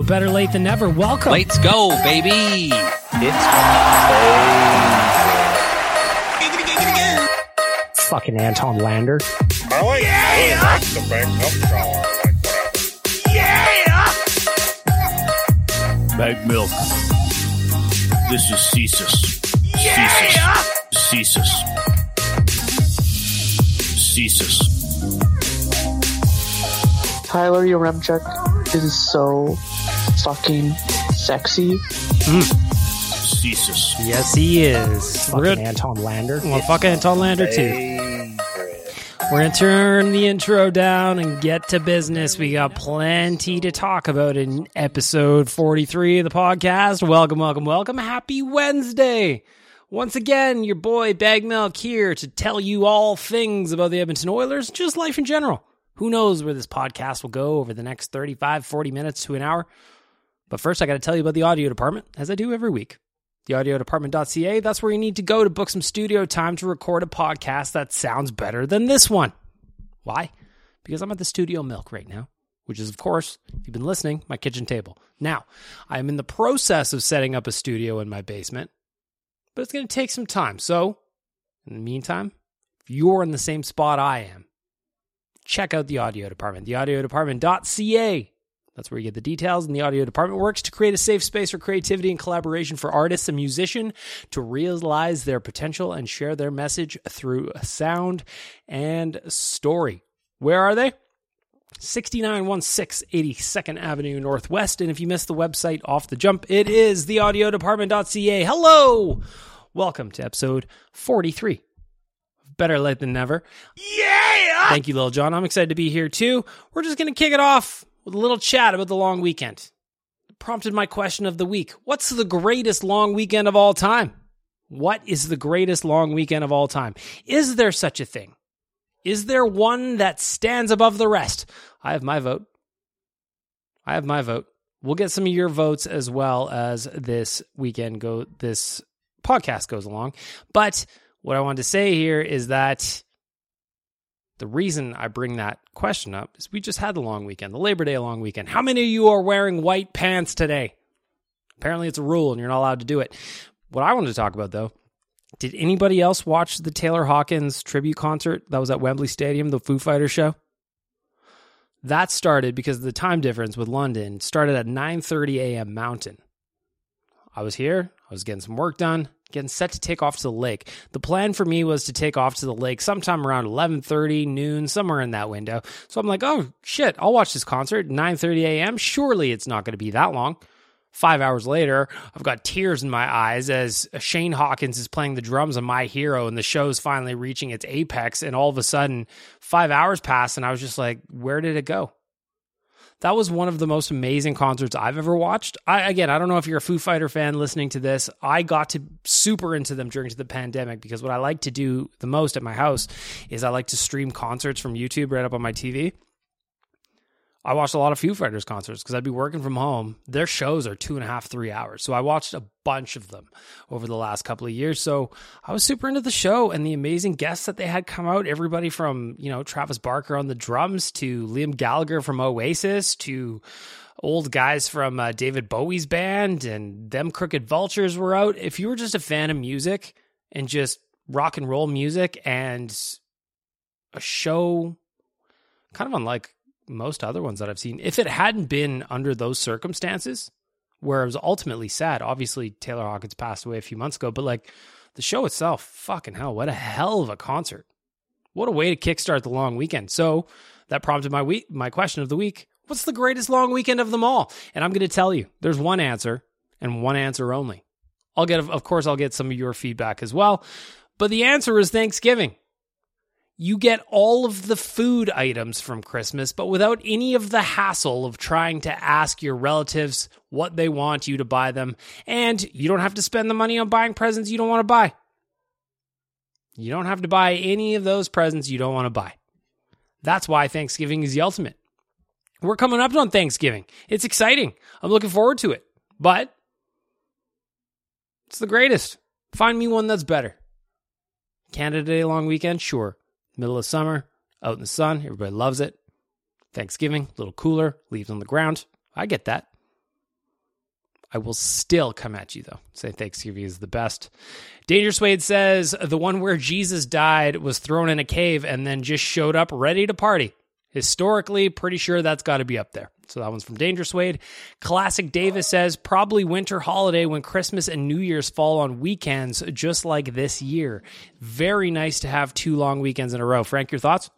Better late than never. Welcome. Let's go, baby. It's fucking Anton Lander. Oh, I like, yeah! I like the backup shower like that. Bag milk. This is Cesus. Yeah! Cesus. Cesus. Tyler Yaremchuk is so fucking sexy. Cesus. Yes, he is. We're Fucking good. Anton Lander. Well, fuck Anton Lander too. We're gonna turn the intro down and get to business. We got plenty to talk about in episode 43 of the podcast. Welcome, welcome, welcome. Happy Wednesday. Once again, your boy Bag Milk here to tell you all things about the Edmonton Oilers, just life in general. Who knows where this podcast will go over the next 35, 40 minutes to an hour. But first, I got to tell you about the audio department, as I do every week. Theaudiodepartment.ca, that's where you need to go to book some studio time to record a podcast that sounds better than this one. Why? Because I'm at the Studio Milk right now, which is, of course, if you've been listening, my kitchen table. Now, I am in the process of setting up a studio in my basement, but it's going to take some time. So, in the meantime, if you're in the same spot I am, check out the audio department, theaudiodepartment.ca. That's where you get the details. And the audio department works to create a safe space for creativity and collaboration for artists and musicians to realize their potential and share their message through sound and story. Where are they? 6916 82nd Avenue Northwest. And if you missed the website off the jump, it is theaudiodepartment.ca. Hello! Welcome to episode 43. Better late than never. Yeah! Thank you, Lil Jon. I'm excited to be here too. We're just going to kick it off with a little chat about the long weekend. It prompted my question of the week What's the greatest long weekend of all time? What is the greatest long weekend of all time? Is there such a thing? Is there one that stands above the rest? I have my vote. I have my vote. We'll get some of your votes as well as this weekend go this podcast goes along. But what I wanted to say here is that the reason I bring that question up is we just had the long weekend, the Labor Day long weekend. How many of you are wearing white pants today? Apparently, it's a rule and you're not allowed to do it. What I wanted to talk about, though, did anybody else watch the Taylor Hawkins tribute concert that was at Wembley Stadium, the Foo Fighter show? That started because of the time difference with London. Started at 9:30 a.m. Mountain. I was here. I was getting some work done. Getting set to take off to the lake. The plan for me was to take off to the lake sometime around 11:30 noon, somewhere in that window. So I'm like, "Oh shit, I'll watch this concert 9:30 a.m. Surely it's not going to be that long." Five hours later, I've got tears in my eyes as Shane Hawkins is playing the drums on My Hero and the show's finally reaching its apex. And all of a sudden, five hours pass, and I was just like, where did it go? That was one of the most amazing concerts I've ever watched. I, again, I don't know if you're a Foo Fighter fan listening to this. I got to super into them during the pandemic because what I like to do the most at my house is I like to stream concerts from YouTube right up on my TV. I watched a lot of Foo Fighters concerts because I'd be working from home. Their shows are two and a half, three hours. So I watched a bunch of them over the last couple of years. So I was super into the show and the amazing guests that they had come out. Everybody from, you know, Travis Barker on the drums to Liam Gallagher from Oasis to old guys from uh, David Bowie's band and them Crooked Vultures were out. If you were just a fan of music and just rock and roll music and a show kind of unlike most other ones that I've seen. If it hadn't been under those circumstances, where it was ultimately sad, obviously Taylor Hawkins passed away a few months ago, but like the show itself, fucking hell, what a hell of a concert. What a way to kickstart the long weekend. So that prompted my week, my question of the week. What's the greatest long weekend of them all? And I'm to tell you, there's one answer and one answer only. I'll get, of course, I'll get some of your feedback as well. But the answer is Thanksgiving you get all of the food items from Christmas, but without any of the hassle of trying to ask your relatives what they want you to buy them. And you don't have to spend the money on buying presents you don't want to buy. You don't have to buy any of those presents you don't want to buy. That's why Thanksgiving is the ultimate. We're coming up on Thanksgiving. It's exciting. I'm looking forward to it. But it's the greatest. Find me one that's better. Canada Day long weekend? Sure. Middle of summer, out in the sun, everybody loves it. Thanksgiving, a little cooler, leaves on the ground. I get that. I will still come at you though. Say Thanksgiving is the best. Dangerous Wade says the one where Jesus died was thrown in a cave and then just showed up ready to party. Historically, pretty sure that's got to be up there. So that one's from Dangerous Wade. Classic Davis says probably winter holiday when Christmas and New Year's fall on weekends, just like this year. Very nice to have two long weekends in a row. Frank, your thoughts?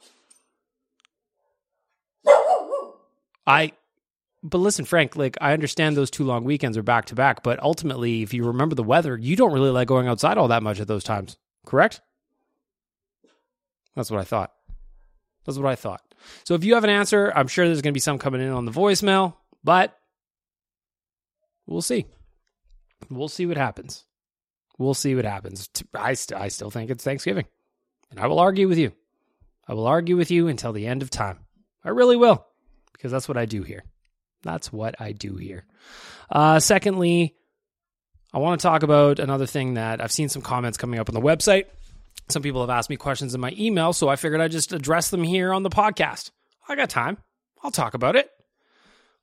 I but listen, Frank, like I understand those two long weekends are back to back, but ultimately, if you remember the weather, you don't really like going outside all that much at those times, correct? That's what I thought. That's what I thought. So if you have an answer, I'm sure there's going to be some coming in on the voicemail, but we'll see. We'll see what happens. We'll see what happens. I, st- I still think it's Thanksgiving, and I will argue with you. I will argue with you until the end of time. I really will, because that's what I do here. That's what I do here. Uh, secondly, I want to talk about another thing that I've seen some comments coming up on the website. Some people have asked me questions in my email, so I figured I'd just address them here on the podcast. I got time. I'll talk about it.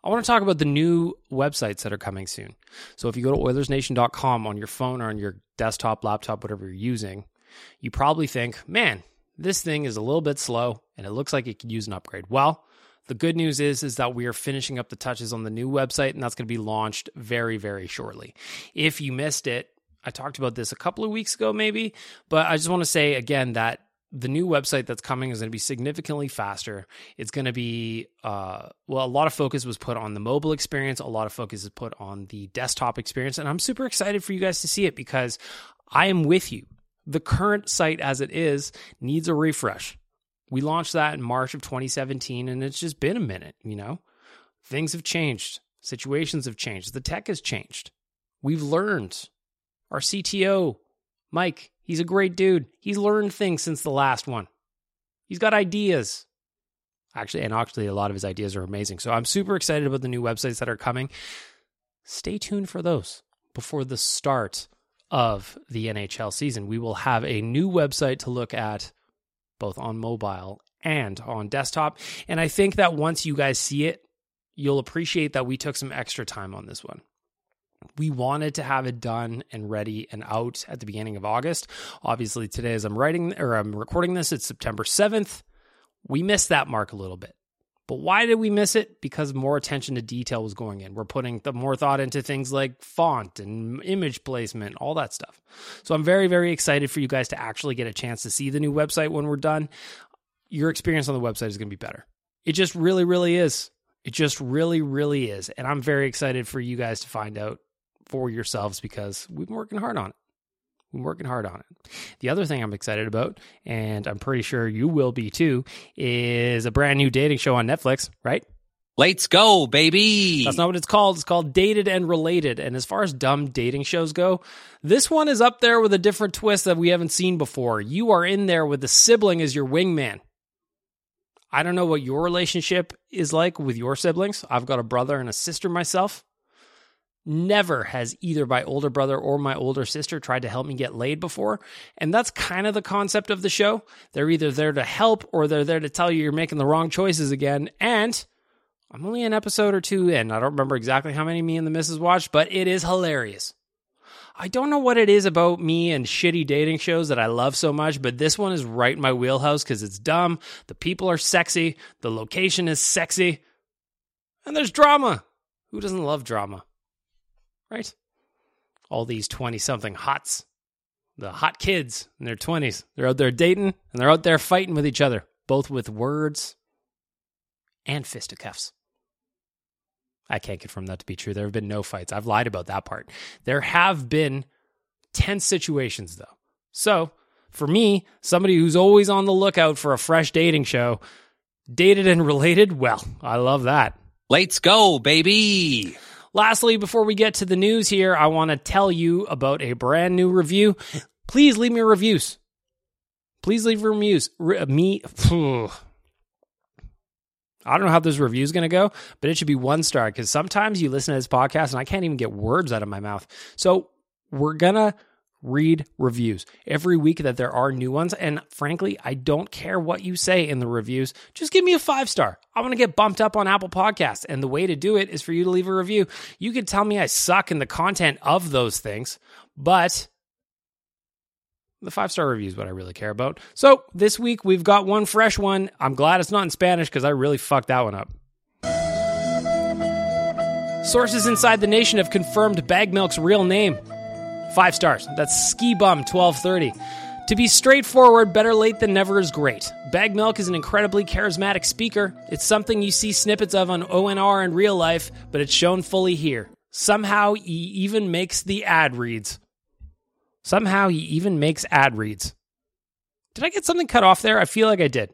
I want to talk about the new websites that are coming soon. So if you go to OilersNation.com on your phone or on your desktop, laptop, whatever you're using, you probably think, man, this thing is a little bit slow and it looks like it could use an upgrade. Well, the good news is is that we are finishing up the touches on the new website and that's going to be launched very very shortly. If you missed it, I talked about this a couple of weeks ago, maybe, but I just want to say again that the new website that's coming is going to be significantly faster. It's going to be, uh, well, a lot of focus was put on the mobile experience, a lot of focus is put on the desktop experience, and I'm super excited for you guys to see it because I am with you. The current site as it is needs a refresh. We launched that in March of 2017, and it's just been a minute, you know? Things have changed, situations have changed, the tech has changed. We've learned our CTO, Mike, he's a great dude. He's learned things since the last one. He's got ideas. Actually, and actually, a lot of his ideas are amazing. So I'm super excited about the new websites that are coming. Stay tuned for those before the start of the NHL season. We will have a new website to look at both on mobile and on desktop. And I think that once you guys see it, you'll appreciate that we took some extra time on this one we wanted to have it done and ready and out at the beginning of August. Obviously, today as I'm writing or I'm recording this, it's September 7th. We missed that mark a little bit. But why did we miss it? Because more attention to detail was going in. We're putting the more thought into things like font and image placement, all that stuff. So I'm very, very excited for you guys to actually get a chance to see the new website when we're done. Your experience on the website is going to be better. It just really, really is. It just really, really is. And I'm very excited for you guys to find out for yourselves because we've been working hard on it. We're working hard on it. The other thing I'm excited about, and I'm pretty sure you will be too, is a brand new dating show on Netflix, right? Let's go, baby. That's not what it's called. It's called Dated and Related. And as far as dumb dating shows go, this one is up there with a different twist that we haven't seen before. You are in there with the sibling as your wingman. I don't know what your relationship is like with your siblings. I've got a brother and a sister myself. Never has either my older brother or my older sister tried to help me get laid before. And that's kind of the concept of the show. They're either there to help or they're there to tell you you're making the wrong choices again. And I'm only an episode or two in. I don't remember exactly how many me and the missus watched, but it is hilarious. I don't know what it is about me and shitty dating shows that I love so much, but this one is right in my wheelhouse because it's dumb. The people are sexy. The location is sexy. And there's drama. Who doesn't love drama? Right? All these 20 something hots, the hot kids in their 20s, they're out there dating and they're out there fighting with each other, both with words and fisticuffs. I can't confirm that to be true. There have been no fights. I've lied about that part. There have been tense situations, though. So, for me, somebody who's always on the lookout for a fresh dating show, dated and related, well, I love that. Let's go, baby. Lastly, before we get to the news here, I want to tell you about a brand new review. Please leave me reviews. Please leave reviews. Re- me. I don't know how this review is going to go, but it should be one star because sometimes you listen to this podcast and I can't even get words out of my mouth. So we're going to read reviews every week that there are new ones. And frankly, I don't care what you say in the reviews. Just give me a five star. I want to get bumped up on Apple Podcasts. And the way to do it is for you to leave a review. You could tell me I suck in the content of those things, but the five star review is what I really care about. So this week we've got one fresh one. I'm glad it's not in Spanish because I really fucked that one up. Sources inside the nation have confirmed Bag Milk's real name. Five stars. That's Ski Bum 1230. To be straightforward, better late than never is great. Bag Milk is an incredibly charismatic speaker. It's something you see snippets of on ONR in real life, but it's shown fully here. Somehow he even makes the ad reads. Somehow he even makes ad reads. Did I get something cut off there? I feel like I did.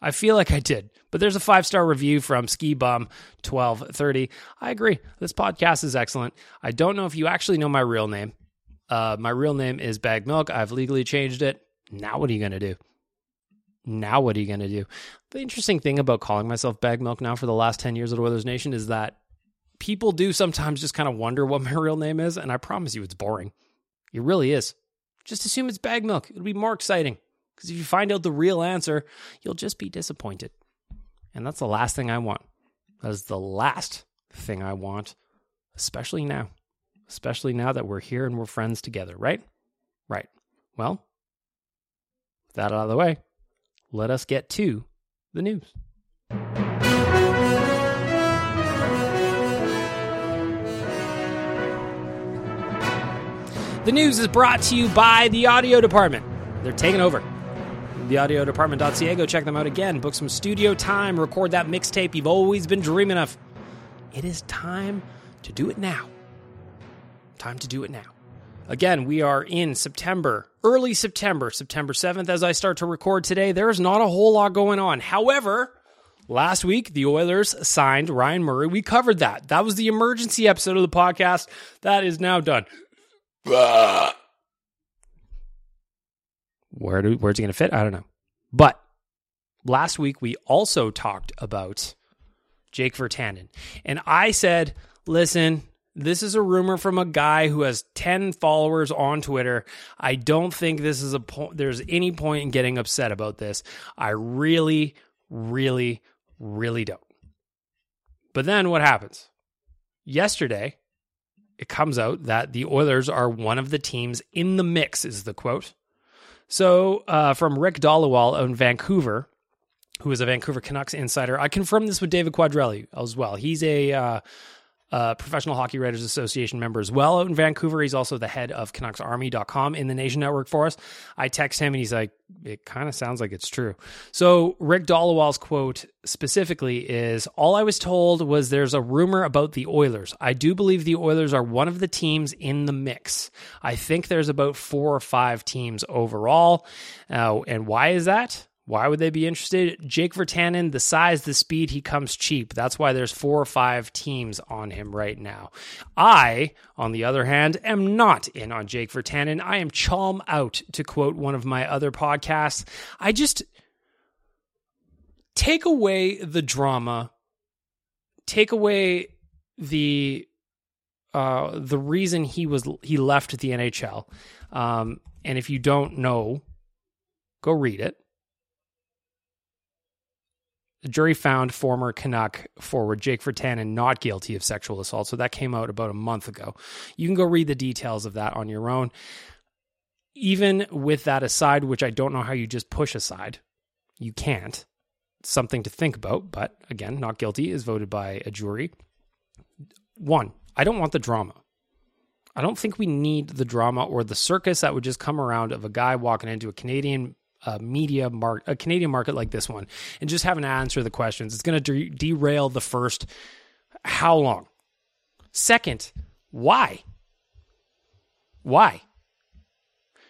I feel like I did. But there's a five star review from Ski Bum 1230. I agree. This podcast is excellent. I don't know if you actually know my real name. Uh, my real name is Bag Milk. I've legally changed it. Now, what are you going to do? Now, what are you going to do? The interesting thing about calling myself Bag Milk now for the last 10 years the Oilers Nation is that people do sometimes just kind of wonder what my real name is. And I promise you, it's boring. It really is. Just assume it's Bag Milk. It'll be more exciting. Because if you find out the real answer, you'll just be disappointed. And that's the last thing I want. That is the last thing I want, especially now. Especially now that we're here and we're friends together, right? Right. Well, with that out of the way, let us get to the news. The news is brought to you by the audio department. They're taking over. TheAudioDepartment.ca. Go check them out again. Book some studio time. Record that mixtape you've always been dreaming of. It is time to do it now. Time to do it now. Again, we are in September, early September, September 7th, as I start to record today. There is not a whole lot going on. However, last week, the Oilers signed Ryan Murray. We covered that. That was the emergency episode of the podcast. That is now done. Where do, where's he going to fit? I don't know. But last week we also talked about Jake Virtanen. And I said, listen, this is a rumor from a guy who has 10 followers on Twitter. I don't think this is a point there's any point in getting upset about this. I really really really don't. But then what happens? Yesterday, it comes out that the Oilers are one of the teams in the mix is the quote. So, uh, from Rick Dhaliwal in Vancouver, who is a Vancouver Canucks insider. I confirmed this with David Quadrelli as well. He's a uh, uh, Professional Hockey Writers Association member as well out in Vancouver. He's also the head of CanucksArmy.com in the Nation Network for us. I text him and he's like, it kind of sounds like it's true. So Rick Dhaliwal's quote specifically is All I was told was there's a rumor about the Oilers. I do believe the Oilers are one of the teams in the mix. I think there's about four or five teams overall. Uh, and why is that? Why would they be interested? Jake Virtanen, the size, the speed, he comes cheap. That's why there's four or five teams on him right now. I, on the other hand, am not in on Jake Virtanen. I am chalm out, to quote one of my other podcasts. I just take away the drama, take away the uh, the reason he was he left the NHL. Um, and if you don't know, go read it. The jury found former Canuck forward Jake Virtanen not guilty of sexual assault. So that came out about a month ago. You can go read the details of that on your own. Even with that aside, which I don't know how you just push aside, you can't. Something to think about, but again, not guilty is voted by a jury. One, I don't want the drama. I don't think we need the drama or the circus that would just come around of a guy walking into a Canadian a media market, a Canadian market like this one, and just having to answer the questions. It's going to de- derail the first. How long? Second, why? Why?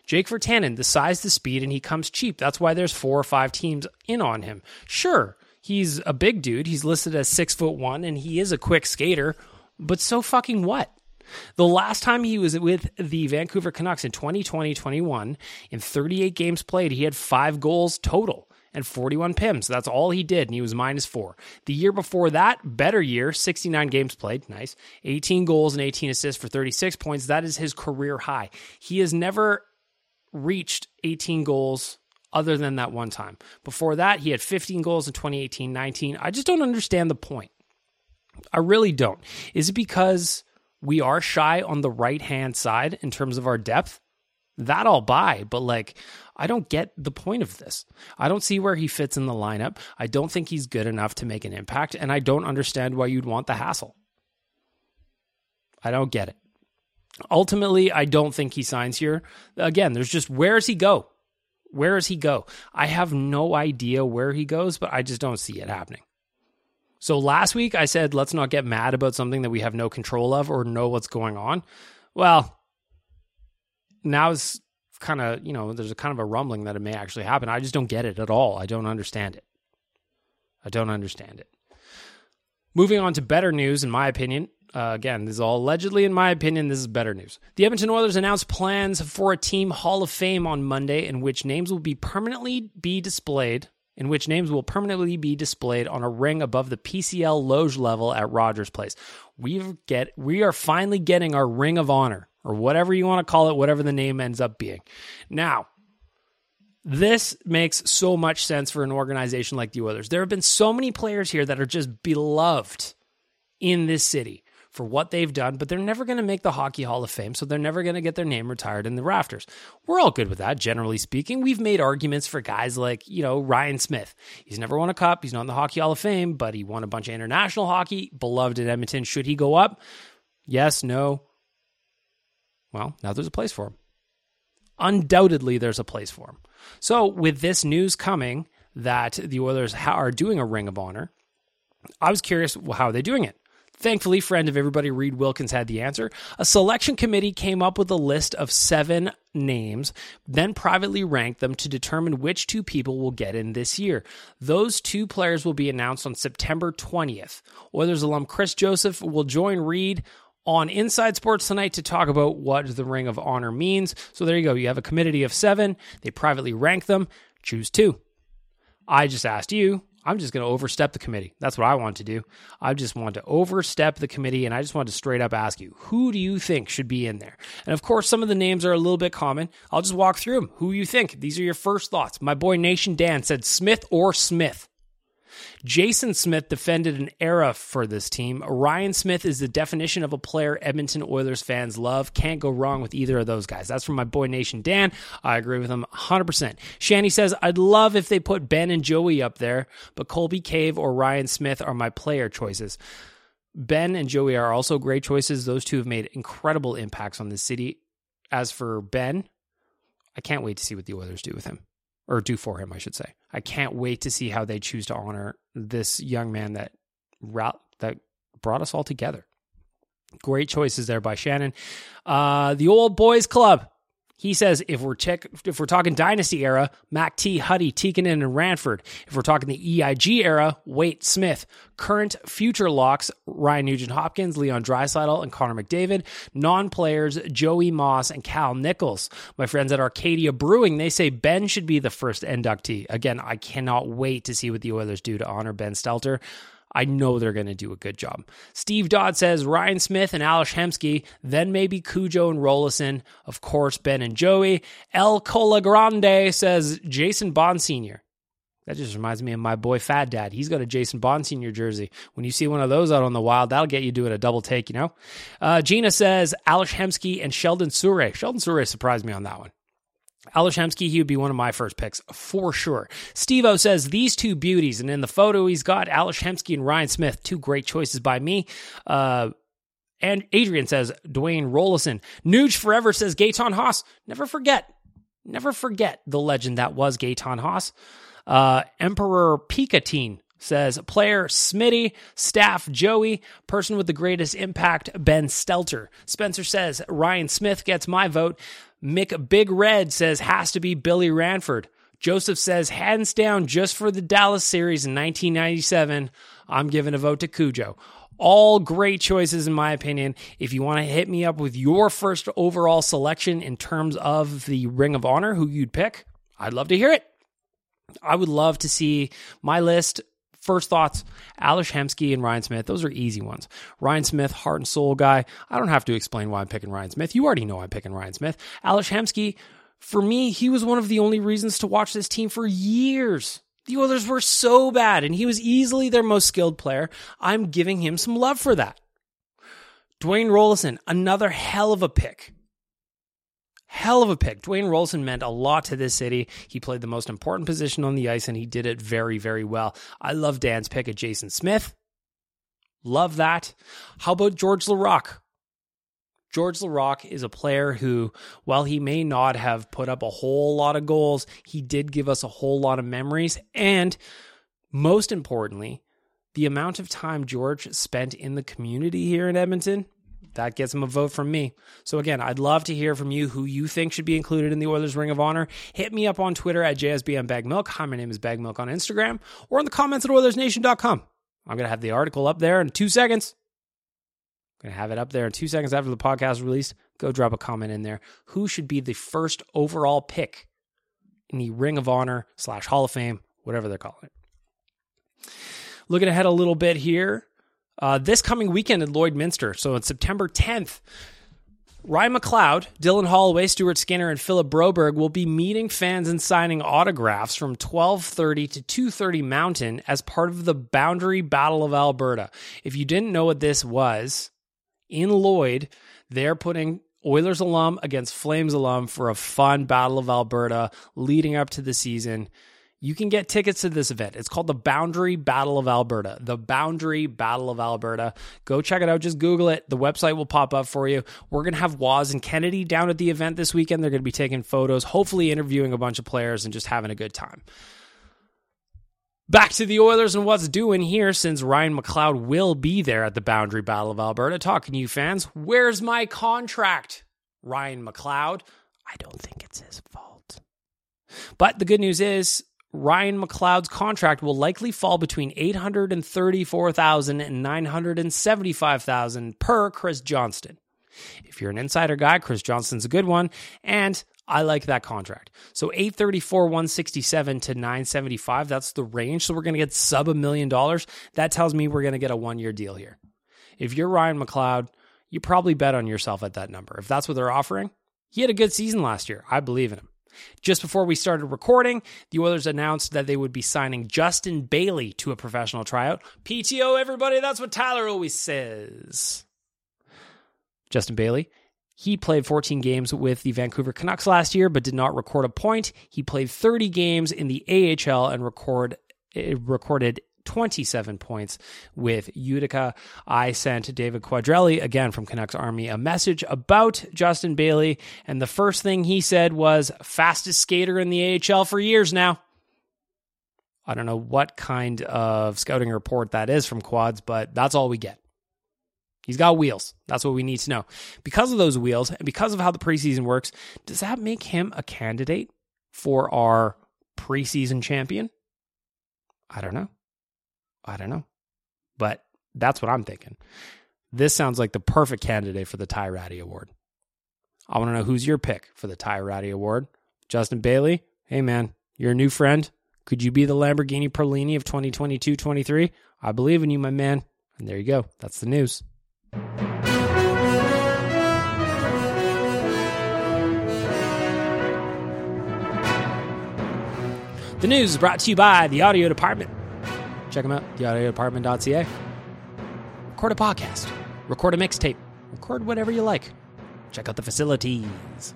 Jake Virtanen, the size, the speed, and he comes cheap. That's why there's four or five teams in on him. Sure, he's a big dude. He's listed as six foot one, and he is a quick skater. But so fucking what? The last time he was with the Vancouver Canucks in 2020 21, in 38 games played, he had five goals total and 41 PIMs. That's all he did, and he was minus four. The year before that, better year, 69 games played, nice, 18 goals and 18 assists for 36 points. That is his career high. He has never reached 18 goals other than that one time. Before that, he had 15 goals in 2018 19. I just don't understand the point. I really don't. Is it because we are shy on the right hand side in terms of our depth, that I'll buy. But like, I don't get the point of this. I don't see where he fits in the lineup. I don't think he's good enough to make an impact. And I don't understand why you'd want the hassle. I don't get it. Ultimately, I don't think he signs here. Again, there's just where does he go? Where does he go? I have no idea where he goes, but I just don't see it happening. So last week I said, let's not get mad about something that we have no control of or know what's going on. Well, now it's kind of, you know, there's a kind of a rumbling that it may actually happen. I just don't get it at all. I don't understand it. I don't understand it. Moving on to better news, in my opinion. Uh, again, this is all allegedly, in my opinion, this is better news. The Edmonton Oilers announced plans for a team Hall of Fame on Monday, in which names will be permanently be displayed in which names will permanently be displayed on a ring above the PCL Loge level at Rogers Place. We get we are finally getting our Ring of Honor or whatever you want to call it, whatever the name ends up being. Now, this makes so much sense for an organization like the Oilers. There have been so many players here that are just beloved in this city for what they've done, but they're never going to make the Hockey Hall of Fame, so they're never going to get their name retired in the rafters. We're all good with that, generally speaking. We've made arguments for guys like, you know, Ryan Smyth. He's never won a cup, he's not in the Hockey Hall of Fame, but he won a bunch of international hockey, beloved in Edmonton. Should he go up? Yes, no. Well, now there's a place for him. Undoubtedly, there's a place for him. So, with this news coming that the Oilers are doing a Ring of Honor, I was curious how are they doing it. Thankfully, friend of everybody, Reid Wilkins had the answer. A selection committee came up with a list of seven names, then privately ranked them to determine which two people will get in this year. Those two players will be announced on September 20th. Oilers alum Chris Joseph will join Reed on Inside Sports tonight to talk about what the Ring of Honor means. So there you go. You have a committee of seven. They privately rank them. Choose two. I just asked you I'm just going to overstep the committee. That's what I want to do. I just want to overstep the committee and I just want to straight up ask you, who do you think should be in there? And of course, some of the names are a little bit common. I'll just walk through them. Who you think? These are your first thoughts. My boy Nation Dan said Smith or Smith. Jason Smith defended an era for this team. Ryan Smyth is the definition of a player Edmonton Oilers fans love. Can't go wrong with either of those guys. That's from my boy Nation Dan. I agree with him 100%. Shanny says, I'd love if they put Ben and Joey up there, but Colby Cave or Ryan Smyth are my player choices. Ben and Joey are also great choices. Those two have made incredible impacts on the city. As for Ben, I can't wait to see what the Oilers do with him or do for him, I should say. I can't wait to see how they choose to honor this young man that that brought us all together. Great choices there by Shannon. Uh, the old boys club. He says if we're if we're talking dynasty era, Mac T, Huddy, Tikkanen, and Ranford. If we're talking the EIG era, Weight, Smith. Current future locks, Ryan Nugent Hopkins, Leon Draisaitl, and Connor McDavid. Non-players, Joey Moss and Cal Nichols. My friends at Arcadia Brewing, they say Ben should be the first inductee. Again, I cannot wait to see what the Oilers do to honor Ben Stelter. I know they're going to do a good job. Steve Dodd says Ryan Smyth and Ales Hemsky, then maybe Cujo and Roloson, of course, Ben and Joey. El Colagrande says Jason Bonsignore That just reminds me of my boy Fat Dad. He's got a Jason Bonsignore jersey. When you see one of those out on the wild, that'll get you doing a double take, you know? Uh, Gina says Ales Hemsky and Sheldon Souray. Sheldon Souray surprised me on that one. Ales Hemsky, he would be one of my first picks for sure. Steve O says these two beauties, and in the photo he's got Ales Hemsky and Ryan Smyth, two great choices by me. Uh, and Adrian says Dwayne Roloson. Nuge Forever says Gaetan Haas. Never forget, never forget the legend that was Gaetan Haas. Uh, Emperor Pikatine says player Smitty, staff Joey, person with the greatest impact Ben Stelter. Spencer says Ryan Smyth gets my vote. Mick Big Red says has to be Billy Ranford. Joseph says hands down just for the Dallas series in 1997. I'm giving a vote to Cujo. All great choices, in my opinion. If you want to hit me up with your first overall selection in terms of the Ring of Honor, who you'd pick, I'd love to hear it. I would love to see my list First thoughts Ales Hemsky and Ryan Smyth. Those are easy ones. Ryan Smyth, heart and soul guy. I don't have to explain why I'm picking Ryan Smyth. You already know I'm picking Ryan Smyth. Ales Hemsky, for me, he was one of the only reasons to watch this team for years. The Oilers were so bad, and he was easily their most skilled player. I'm giving him some love for that. Dwayne Roloson, another hell of a pick. Hell of a pick. Dwayne Roloson meant a lot to this city. He played the most important position on the ice and he did it very, very well. I love Dan's pick of Jason Smith. Love that. How about George Laraque? George Laraque is a player who, while he may not have put up a whole lot of goals, he did give us a whole lot of memories. And most importantly, the amount of time George spent in the community here in Edmonton that gets him a vote from me. So again, I'd love to hear from you who you think should be included in the Oilers Ring of Honor. Hit me up on Twitter at JSBMBagMilk. Hi, my name is Bagmilk on Instagram or in the comments at OilersNation.com. I'm going to have the article up there in two seconds. I'm going to have it up there in two seconds after the podcast is released. Go drop a comment in there. Who should be the first overall pick in the Ring of Honor slash Hall of Fame, whatever they're calling it? Looking ahead a little bit here, uh, this coming weekend in Lloydminster. So on September 10th, Ryan McLeod, Dylan Holloway, Stuart Skinner, and Philip Broberg will be meeting fans and signing autographs from 1230 to 230 Mountain as part of the Boundary Battle of Alberta. If you didn't know what this was, in Lloyd, they're putting Oilers alum against Flames alum for a fun Battle of Alberta leading up to the season you can get tickets to this event. It's called the Boundary Battle of Alberta. The Boundary Battle of Alberta. Go check it out. Just Google it. The website will pop up for you. We're going to have Waz and Kennedy down at the event this weekend. They're going to be taking photos, hopefully interviewing a bunch of players and just having a good time. Back to the Oilers and what's doing here since Ryan McLeod will be there at the Boundary Battle of Alberta. Talking to you fans, where's my contract? Ryan McLeod. I don't think it's his fault. But the good news is Ryan McLeod's contract will likely fall between 834,000 and 975,000 per Chris Johnston. If you're an insider guy, Chris Johnston's a good one, and I like that contract. So 834 167 to 975, that's the range. So we're going to get sub a million dollars. That tells me we're going to get a 1-year deal here. If you're Ryan McLeod, you probably bet on yourself at that number. If that's what they're offering, he had a good season last year. I believe in him. Just before we started recording, the Oilers announced that they would be signing Justin Bailey to a professional tryout. PTO, everybody, that's what Tyler always says. Justin Bailey. He played 14 games with the Vancouver Canucks last year, but did not record a point. He played 30 games in the AHL and record, eh, recorded 27 points with Utica. I sent David Quadrelli, again from Canucks Army, a message about Justin Bailey. And the first thing he said was, fastest skater in the AHL for years now. I don't know what kind of scouting report that is from Quads, but that's all we get. He's got wheels. That's what we need to know. Because of those wheels and because of how the preseason works, does that make him a candidate for our preseason champion? I don't know. I don't know. But that's what I'm thinking. This sounds like the perfect candidate for the Ty Rattie Award. I want to know who's your pick for the Ty Rattie Award. Justin Bailey? Hey, man, you're a new friend. Could you be the Lamborghini Perlini of 2022 23? I believe in you, my man. And there you go. That's the news. The news is brought to you by the audio department. Check them out, theaudiodepartment.ca. Record a podcast, record a mixtape, record whatever you like. Check out the facilities.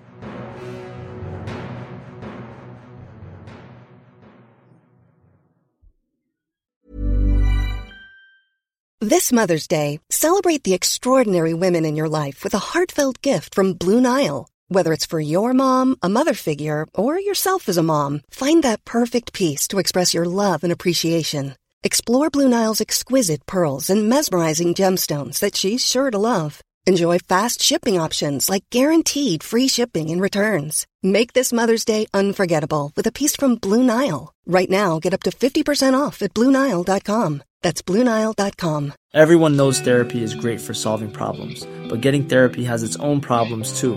This Mother's Day, celebrate the extraordinary women in your life with a heartfelt gift from Blue Nile. Whether it's for your mom, a mother figure, or yourself as a mom, find that perfect piece to express your love and appreciation. Explore Blue Nile's exquisite pearls and mesmerizing gemstones that she's sure to love. Enjoy fast shipping options like guaranteed free shipping and returns. Make this Mother's Day unforgettable with a piece from Blue Nile. Right now, get up to 50% off at BlueNile.com. That's BlueNile.com. Everyone knows therapy is great for solving problems, but getting therapy has its own problems too,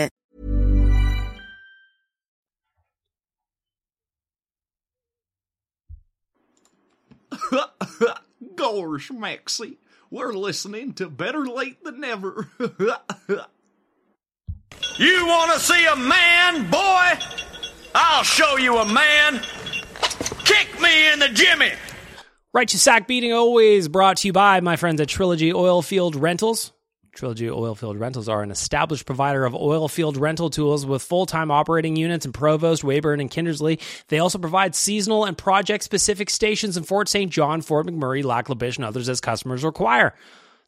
Gosh, Maxie, we're listening to Better Late Than Never. You want to see a man, boy? I'll show you a man. Kick me in the jimmy. Righteous Sack Beating always brought to you by my friends at Trilogy Oilfield Rentals. Trilogy Oilfield Rentals are an established provider of oilfield rental tools with full time operating units in Provost, Weyburn, and Kindersley. They also provide seasonal and project specific stations in Fort St. John, Fort McMurray, Lac La Biche, and others as customers require.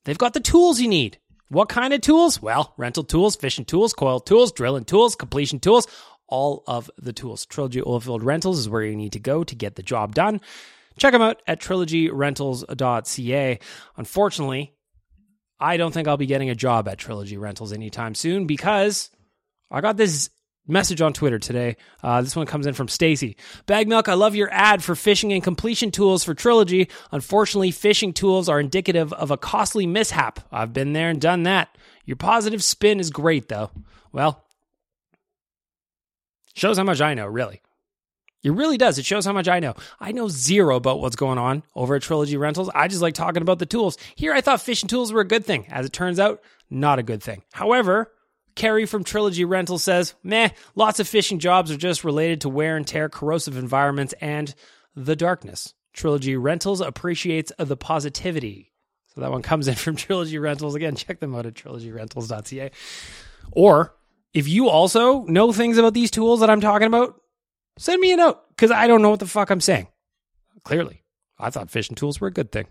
They've got the tools you need. What kind of tools? Well, rental tools, fishing tools, coil tools, drilling tools, completion tools, all of the tools. Trilogy Oilfield Rentals is where you need to go to get the job done. Check them out at trilogyrentals.ca. Unfortunately, I don't think I'll be getting a job at Trilogy Rentals anytime soon because I got this message on Twitter today. Uh, this one comes in from Stacy. Bag Milk, I love your ad for fishing and completion tools for Trilogy. Unfortunately, fishing tools are indicative of a costly mishap. I've been there and done that. Your positive spin is great, though. Well, shows how much I know, really. It really does. It shows how much I know. I know zero about what's going on over at Trilogy Rentals. I just like talking about the tools. Here, I thought fishing tools were a good thing. As it turns out, not a good thing. However, Kerry from Trilogy Rental says, meh, lots of fishing jobs are just related to wear and tear, corrosive environments, and the darkness. Trilogy Rentals appreciates the positivity. So that one comes in from Trilogy Rentals. Again, check them out at trilogyrentals.ca. Or if you also know things about these tools that I'm talking about, send me a note because I don't know what the fuck I'm saying. Clearly, I thought fishing tools were a good thing.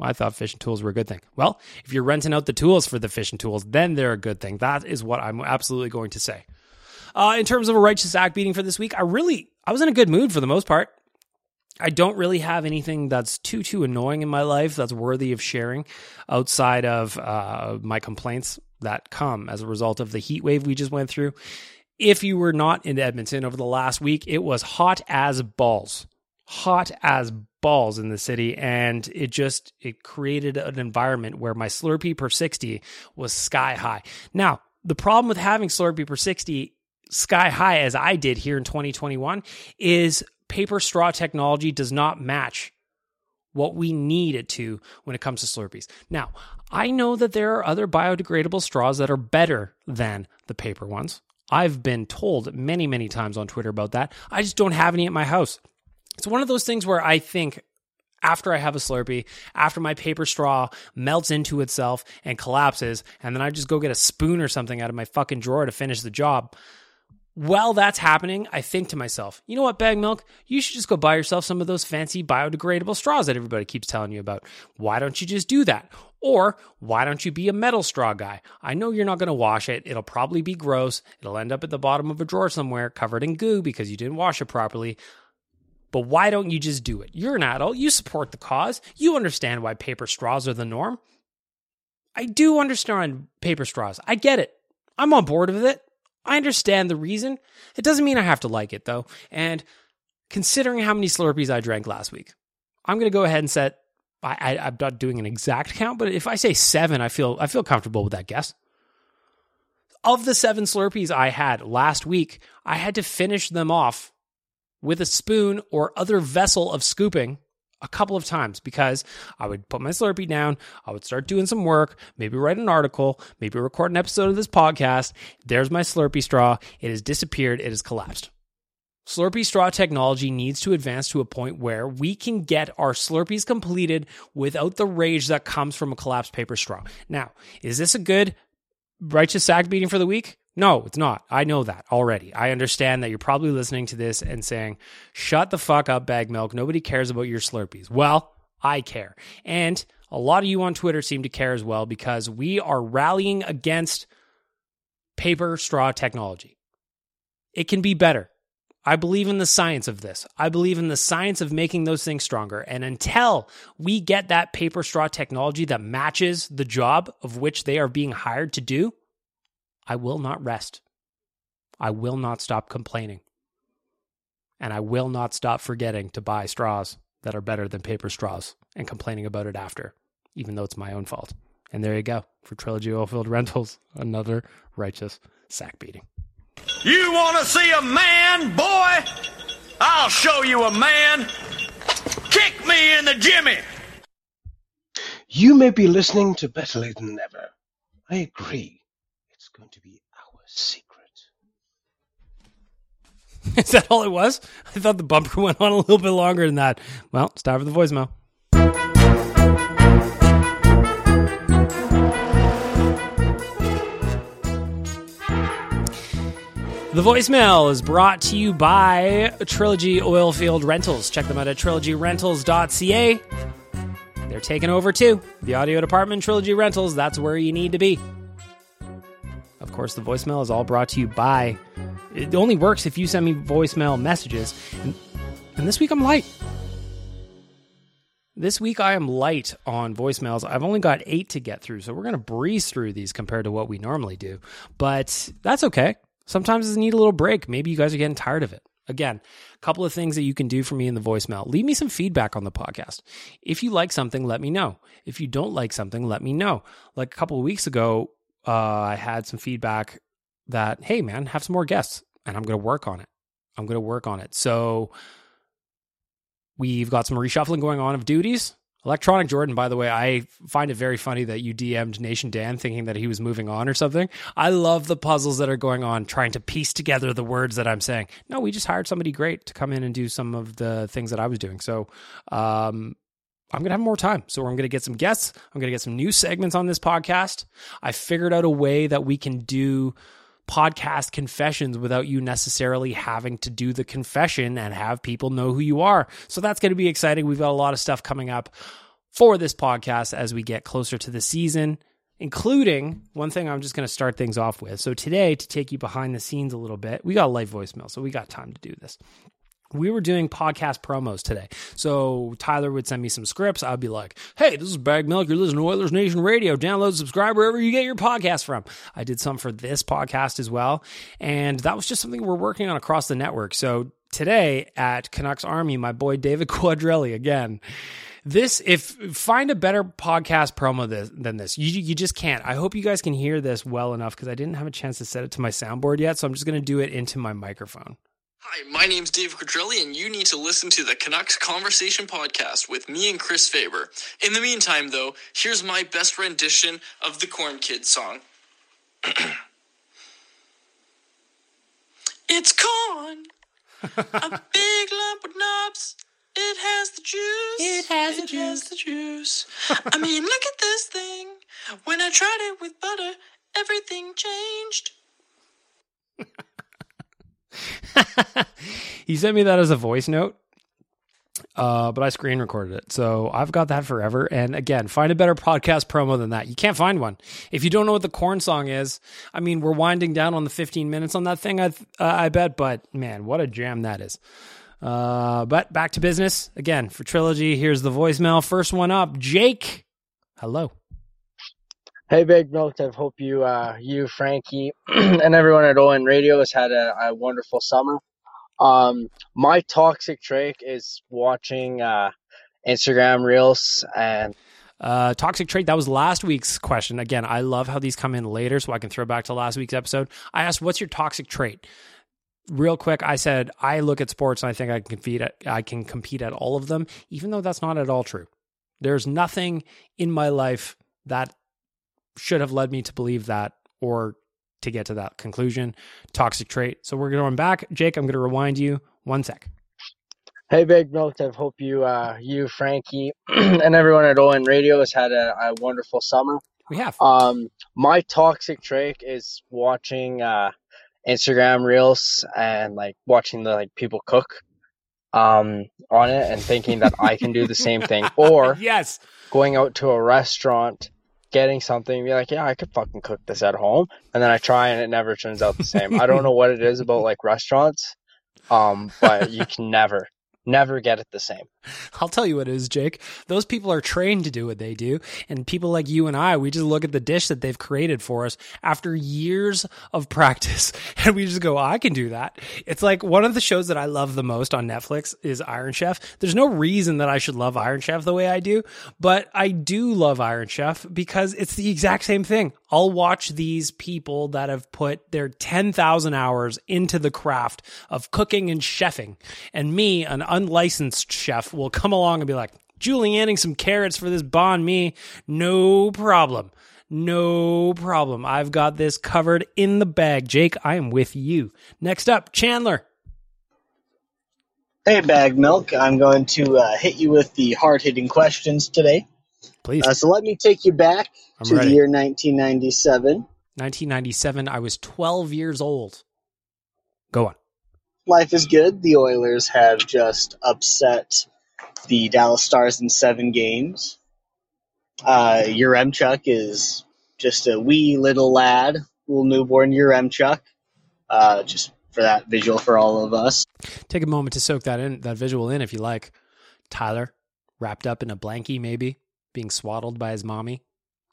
I thought fishing tools were a good thing. Well, if you're renting out the tools for the fishing tools, then they're a good thing. That is what I'm absolutely going to say. Uh, in terms of a righteous act beating for this week, I really I was in a good mood for the most part. I don't really have anything that's too too annoying in my life that's worthy of sharing outside of uh, my complaints that come as a result of the heat wave we just went through. If you were not in Edmonton over the last week, it was hot as balls. Hot as balls in the city and it just it created an environment where my Slurpee per 60 was sky high. Now, the problem with having Slurpee per 60 sky high as I did here in 2021 is paper straw technology does not match what we need it to when it comes to Slurpees. Now, I know that there are other biodegradable straws that are better than the paper ones. I've been told many, many times on Twitter about that. I just don't have any at my house. It's one of those things where I think after I have a Slurpee, after my paper straw melts into itself and collapses, and then I just go get a spoon or something out of my fucking drawer to finish the job. While that's happening, I think to myself, you know what, Bag Milk? You should just go buy yourself some of those fancy biodegradable straws that everybody keeps telling you about. Why don't you just do that? Or why don't you be a metal straw guy? I know you're not going to wash it. It'll probably be gross. It'll end up at the bottom of a drawer somewhere covered in goo because you didn't wash it properly. But why don't you just do it? You're an adult. You support the cause. You understand why paper straws are the norm. I do understand paper straws. I get it. I'm on board with it. I understand the reason. It doesn't mean I have to like it though. And considering how many Slurpees I drank last week, I'm going to go ahead and set. I, I, I'm not doing an exact count, but if I say seven, I feel I feel comfortable with that guess. Of the seven Slurpees I had last week, I had to finish them off with a spoon or other vessel of scooping a couple of times because I would put my Slurpee down, I would start doing some work, maybe write an article, maybe record an episode of this podcast. There's my Slurpee straw. It has disappeared, it has collapsed. Slurpee straw technology needs to advance to a point where we can get our Slurpees completed without the rage that comes from a collapsed paper straw. Now, is this a good righteous sack beating for the week? No, it's not. I know that already. I understand that you're probably listening to this and saying, shut the fuck up, bag milk. Nobody cares about your Slurpees. Well, I care. And a lot of you on Twitter seem to care as well because we are rallying against paper straw technology. It can be better. I believe in the science of this. I believe in the science of making those things stronger. And until we get that paper straw technology that matches the job of which they are being hired to do, I will not rest. I will not stop complaining. And I will not stop forgetting to buy straws that are better than paper straws and complaining about it after, even though it's my own fault. And there you go for Trilogy Oilfield Rentals, another righteous sack beating. You want to see a man, boy? I'll show you a man. Kick me in the jimmy. You may be listening to Better Late Than Never. I agree. It's going to be our secret. Is that all it was? I thought the bumper went on a little bit longer than that. Well, it's time for the voicemail. The voicemail is brought to you by Trilogy Oilfield Rentals. Check them out at trilogyrentals.ca. They're taking over too. The audio department, Trilogy Rentals, that's where you need to be. Of course, the voicemail is all brought to you by. It only works if you send me voicemail messages. And, and this week I'm light. This week I am light on voicemails. I've only got eight to get through, so we're going to breeze through these compared to what we normally do. But that's okay. Sometimes I need a little break. Maybe you guys are getting tired of it. Again, a couple of things that you can do for me in the voicemail. Leave me some feedback on the podcast. If you like something, let me know. If you don't like something, let me know. Like a couple of weeks ago, uh, I had some feedback that, hey, man, have some more guests, and I'm going to work on it. I'm going to work on it. So we've got some reshuffling going on of duties. Electronic Jordan, by the way, I find it very funny that you DM'd Nation Dan thinking that he was moving on or something. I love the puzzles that are going on, trying to piece together the words that I'm saying. No, we just hired somebody great to come in and do some of the things that I was doing. So, um, I'm going to have more time. So I'm going to get some guests. I'm going to get some new segments on this podcast. I figured out a way that we can do podcast confessions without you necessarily having to do the confession and have people know who you are. So that's going to be exciting. We've got a lot of stuff coming up for this podcast as we get closer to the season, including one thing I'm just going to start things off with. So today, to take you behind the scenes a little bit, we got a live voicemail, so we got time to do this we were doing podcast promos today. So Tyler would send me some scripts. I'd be like, hey, this is Bag Milk. You're listening to Oilers Nation Radio. Download, subscribe wherever you get your podcast from. I did some for this podcast as well. And that was just something we're working on across the network. So today at Canucks Army, my boy David Quadrelli again. This, if find a better podcast promo this, than this, you you just can't. I hope you guys can hear this well enough because I didn't have a chance to set it to my soundboard yet, so I'm just going to do it into my microphone. Hi, my name's Dave Quadrelli, and you need to listen to the Canucks Conversation podcast with me and Chris Faber. In the meantime, though, here's my best rendition of the Corn Kid song. it's corn, a big lump with knobs. It has the juice. It has the it juice. Has the juice. I mean, look at this thing. When I tried it with butter, everything changed. he sent me that as a voice note. Uh, but I screen recorded it. So I've got that forever. And again, find a better podcast promo than that. You can't find one. If you don't know what the corn song is, I mean, we're winding down on the 15 minutes on that thing, I, uh, I bet. But man, what a jam that is. Uh, but back to business. Again, for Trilogy, here's the voicemail. First one up Jake. Hello. Hey, Big. I hope you, uh, you, Frankie, and everyone at ON Radio has had a, a wonderful summer. Um, my toxic trait is watching uh, Instagram reels and. Uh, toxic trait. That was last week's question. Again, I love how these come in later, so I can throw back to last week's episode. I asked, "What's your toxic trait?" Real quick, I said I look at sports and I think I can compete at I can compete at all of them, even though that's not at all true. There's nothing in my life that should have led me to believe that or to get to that conclusion. Toxic trait. So we're going back. Jake, I'm going to rewind you one sec. Hey, Big Milk. I hope you, uh, you, Frankie, and everyone at ON Radio has had a, a wonderful summer. We have. Um, my toxic trait is watching uh, Instagram reels and like watching the like people cook um on it and thinking that I can do the same thing or yes going out to a restaurant getting something and be like yeah I could fucking cook this at home. And then I try and it never turns out the same. I don't know what it is about like restaurants um but you can never never get it the same I'll tell you what it is, Jake. Those people are trained to do what they do. And people like you and I, we just look at the dish that they've created for us after years of practice and we just go, I can do that. It's like one of the shows that I love the most on Netflix is Iron Chef. There's no reason that I should love Iron Chef the way I do, but I do love Iron Chef because it's the exact same thing. I'll watch these people that have put their 10,000 hours into the craft of cooking and chefing. And me, an unlicensed chef, will come along and be like, julienning some carrots for this banh mi. No problem. No problem. I've got this covered in the bag. Jake, I am with you. Next up, Chandler. Hey, Bag Milk. I'm going to uh, hit you with the hard hitting questions today. Please. Uh, so let me take you back I'm to ready. the year 1997. 1997, I was 12 years old. Go on. Life is good. The Oilers have just upset the Dallas Stars in seven games. Uh, Yaremchuk is just a wee little lad, little newborn Yaremchuk. Uh, just for that visual for all of us. Take a moment to soak that in, that visual in, if you like. Tyler, wrapped up in a blankie, maybe being swaddled by his mommy,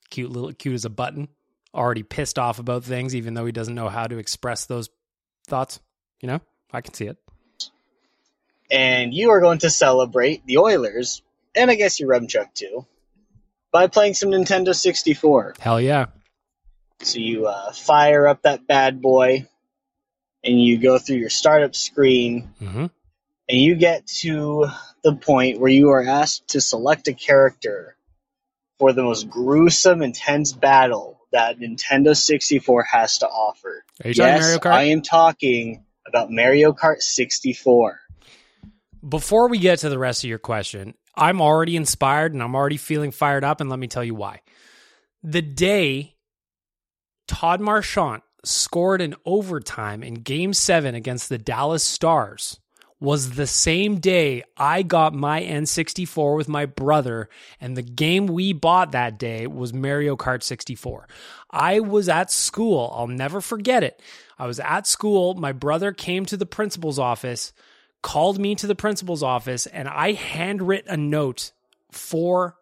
cute little, cute as a button. Already pissed off about things, even though he doesn't know how to express those thoughts. You know, I can see it. And you are going to celebrate the Oilers, and I guess Yaremchuk too, by playing some Nintendo 64. Hell yeah! So you uh, fire up that bad boy, and you go through your startup screen, Mm-hmm. and you get to the point where you are asked to select a character for the most gruesome, intense battle that Nintendo 64 has to offer. Are you talking yes, Mario Kart? I am talking about Mario Kart 64. Before we get to the rest of your question, I'm already inspired and I'm already feeling fired up, and let me tell you why. The day Todd Marchant scored in overtime in game seven against the Dallas Stars was the same day I got my N64 with my brother, and the game we bought that day was Mario Kart 64. I was at school. I'll never forget it. I was at school. My brother came to the principal's office, called me to the principal's office, and I handwrit a note for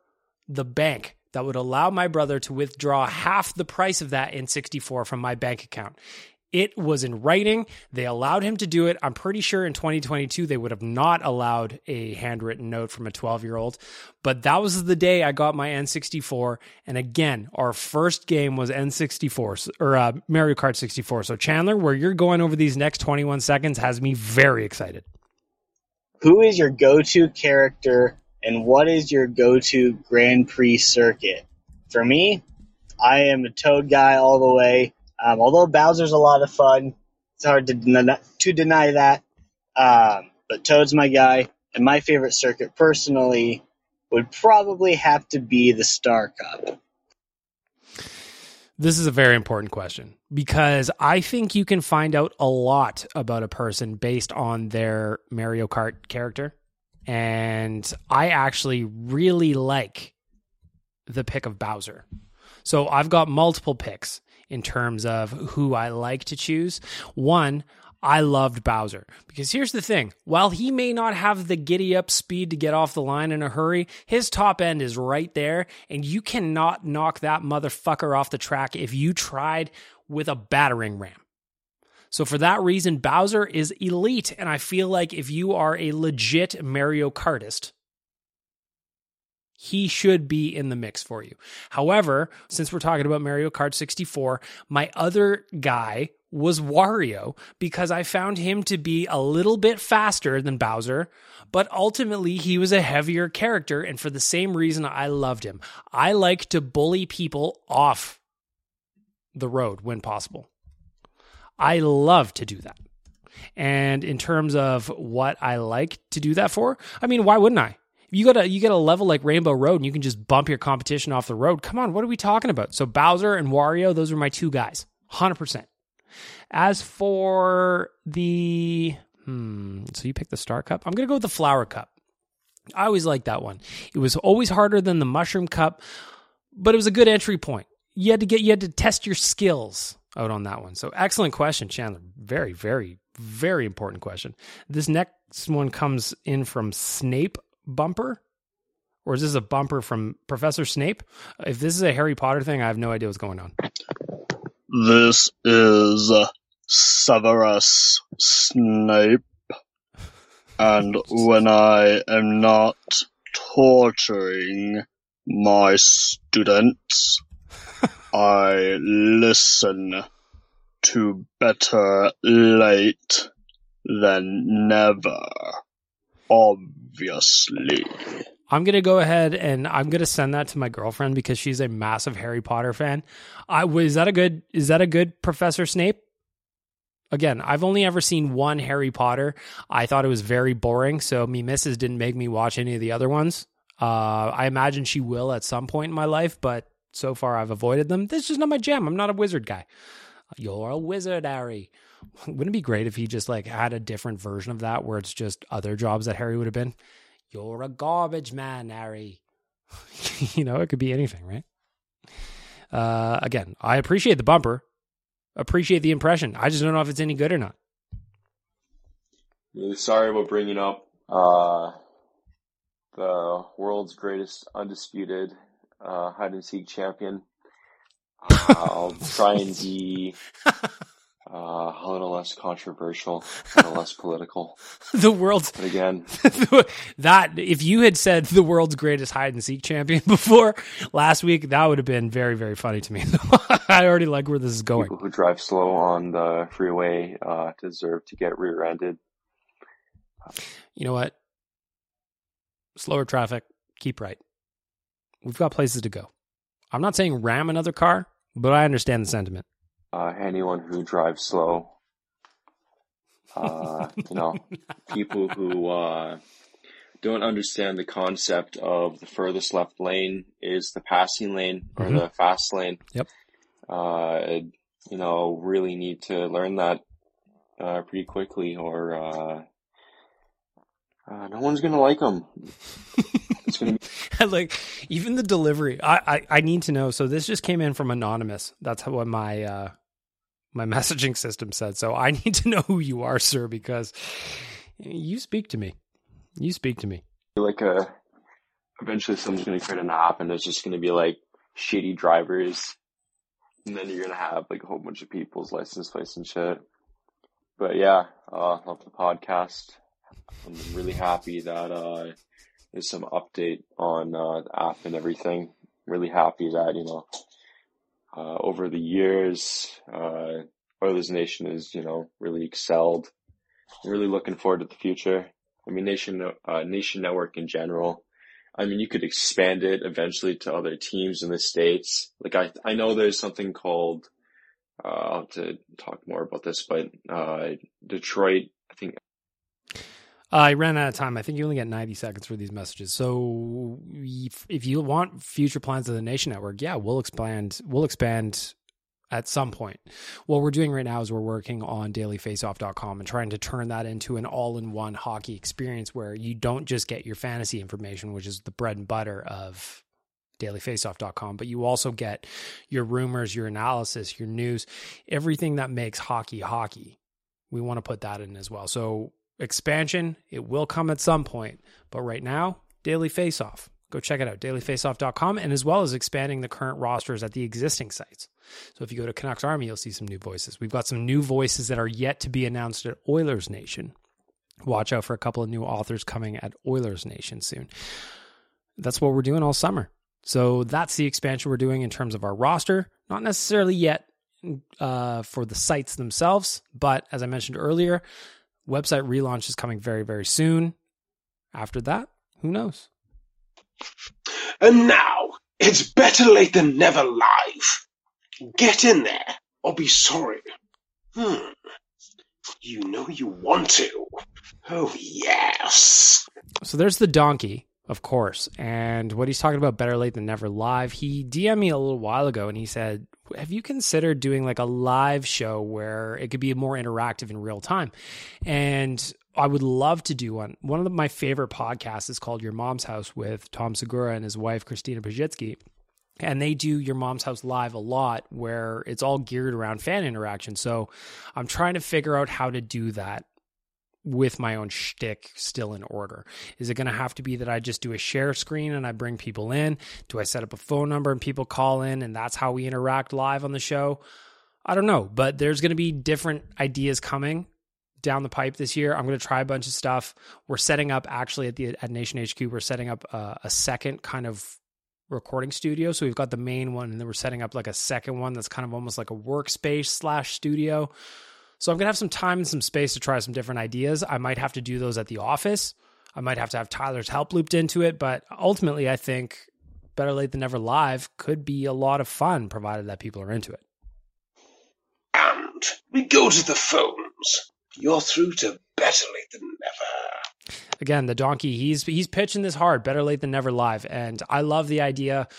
the bank that would allow my brother to withdraw half the price of that N64 from my bank account. It was in writing. They allowed him to do it. I'm pretty sure in 2022 they would have not allowed a handwritten note from a 12 year old. But that was the day I got my N64. And again, our first game was N64 or uh, Mario Kart 64. So Chandler, where you're going over these next 21 seconds has me very excited. Who is your go-to character, and what is your go-to Grand Prix circuit? For me, I am a Toad guy all the way. Um, although Bowser's a lot of fun, it's hard to deny, to deny that. Um, but Toad's my guy, and my favorite circuit personally would probably have to be the Star Cup. This is a very important question because I think you can find out a lot about a person based on their Mario Kart character. And I actually really like the pick of Bowser. So I've got multiple picks in terms of who I like to choose. One, I loved Bowser because here's the thing while he may not have the giddy up speed to get off the line in a hurry, his top end is right there, and you cannot knock that motherfucker off the track if you tried with a battering ram. So, for that reason, Bowser is elite, and I feel like if you are a legit Mario Kartist, he should be in the mix for you. However, since we're talking about Mario Kart 64, my other guy was Wario because I found him to be a little bit faster than Bowser, but ultimately he was a heavier character. And for the same reason, I loved him. I like to bully people off the road when possible. I love to do that. And in terms of what I like to do that for, I mean, why wouldn't I? You got a you get a level like Rainbow Road and you can just bump your competition off the road. Come on, what are we talking about? So Bowser and Wario, those are my two guys. 100%. As for the hmm, so you pick the Star Cup. I'm going to go with the Flower Cup. I always liked that one. It was always harder than the Mushroom Cup, but it was a good entry point. You had to get you had to test your skills out on that one. So excellent question, Chandler. Very, very, very important question. This next one comes in from Snape Bumper. Or is this a bumper from Professor Snape? If this is a Harry Potter thing, I have no idea what's going on. This is uh, Severus Snape. And when I am not torturing my students, I listen to better late than never, obviously. I'm gonna go ahead and I'm gonna send that to my girlfriend because she's a massive Harry Potter fan. I was that a good is that a good Professor Snape? Again, I've only ever seen one Harry Potter. I thought it was very boring, so me missus didn't make me watch any of the other ones. Uh, I imagine she will at some point in my life, but so far I've avoided them. This is not my jam. I'm not a wizard guy. You're a wizard, Harry. Wouldn't it be great if he just like had a different version of that where it's just other jobs that Harry would have been? You're a garbage man, Harry. you know, it could be anything, right? Uh, again, I appreciate the bumper, appreciate the impression. I just don't know if it's any good or not. Really sorry about bringing up uh, the world's greatest undisputed uh, hide and seek champion. I'll try and be uh, a little less controversial, a little less political. the world's but again that if you had said the world's greatest hide and seek champion before last week, that would have been very very funny to me. I already like where this is going. People who drive slow on the freeway uh, deserve to get rear-ended. You know what? Slower traffic, keep right. We've got places to go. I'm not saying ram another car, but I understand the sentiment. Uh, anyone who drives slow, uh, you know, people who uh, don't understand the concept of the furthest left lane is the passing lane or Mhm. the fast lane. Yep. Uh, you know, really need to learn that uh, pretty quickly, or uh, uh, no one's gonna like them. it's gonna be like even the delivery. I, I I need to know. So this just came in from anonymous. That's what my uh my messaging system said. So I need to know who you are, sir, because you speak to me. You speak to me. like a. Eventually, someone's gonna create an app, and it's just gonna be like shitty drivers, and then you're gonna have like a whole bunch of people's license plates and shit. But yeah, uh, love the podcast. I'm really happy that uh, there's some update on uh, the app and everything. Really happy that you know uh, over the years, uh, Oilers Nation has you know really excelled. Really looking forward to the future. I mean, Nation uh, Nation Network in general. I mean, you could expand it eventually to other teams in the states. Like I, I know there's something called. Uh, I'll have to talk more about this, but uh, Detroit, I think I ran out of time. I think you only get 90 seconds for these messages. So if, you want future plans of the Nation Network, yeah, we'll expand. We'll expand at some point. What we're doing right now is we're working on dailyfaceoff.com and trying to turn that into an all-in-one hockey experience where you don't just get your fantasy information, which is the bread and butter of dailyfaceoff.com, but you also get your rumors, your analysis, your news, everything that makes hockey hockey. We want to put that in as well. So expansion, it will come at some point, but right now, Daily Faceoff. Go check it out, dailyfaceoff.com, and as well as expanding the current rosters at the existing sites. So if you go to Canucks Army, you'll see some new voices. We've got some new voices that are yet to be announced at Oilers Nation. Watch out for a couple of new authors coming at Oilers Nation soon. That's what we're doing all summer. So that's the expansion we're doing in terms of our roster. Not necessarily yet uh, for the sites themselves, but as I mentioned earlier, website relaunch is coming very, very soon. After that, who knows? And now, it's better late than never live. Get in there, or be sorry. Hmm. You know you want to. Oh, yes. So there's the donkey, of course. And what he's talking about, better late than never live. He DM'd me a little while ago and he said, Have you considered doing like a live show where it could be more interactive in real time? And I would love to do one. One of the, my favorite podcasts is called Your Mom's House with Tom Segura and his wife, Christina Pazsitzky. And they do Your Mom's House live a lot where it's all geared around fan interaction. So I'm trying to figure out how to do that with my own shtick still in order? Is it going to have to be that I just do a share screen and I bring people in? Do I set up a phone number and people call in and that's how we interact live on the show? I don't know, but there's going to be different ideas coming down the pipe this year. I'm going to try a bunch of stuff. We're setting up actually at the at Nation HQ. We're setting up a, a second kind of recording studio. So we've got the main one, and then we're setting up like a second one that's kind of almost like a workspace slash studio. So I'm gonna have some time and some space to try some different ideas. I might have to do those at the office. I might have to have Tyler's help looped into it, but ultimately, I think better late than never live could be a lot of fun, provided that people are into it. And we go to the phones. You're through to better late than never. Again, the donkey, he's he's pitching this hard, better late than never live. And I love the idea.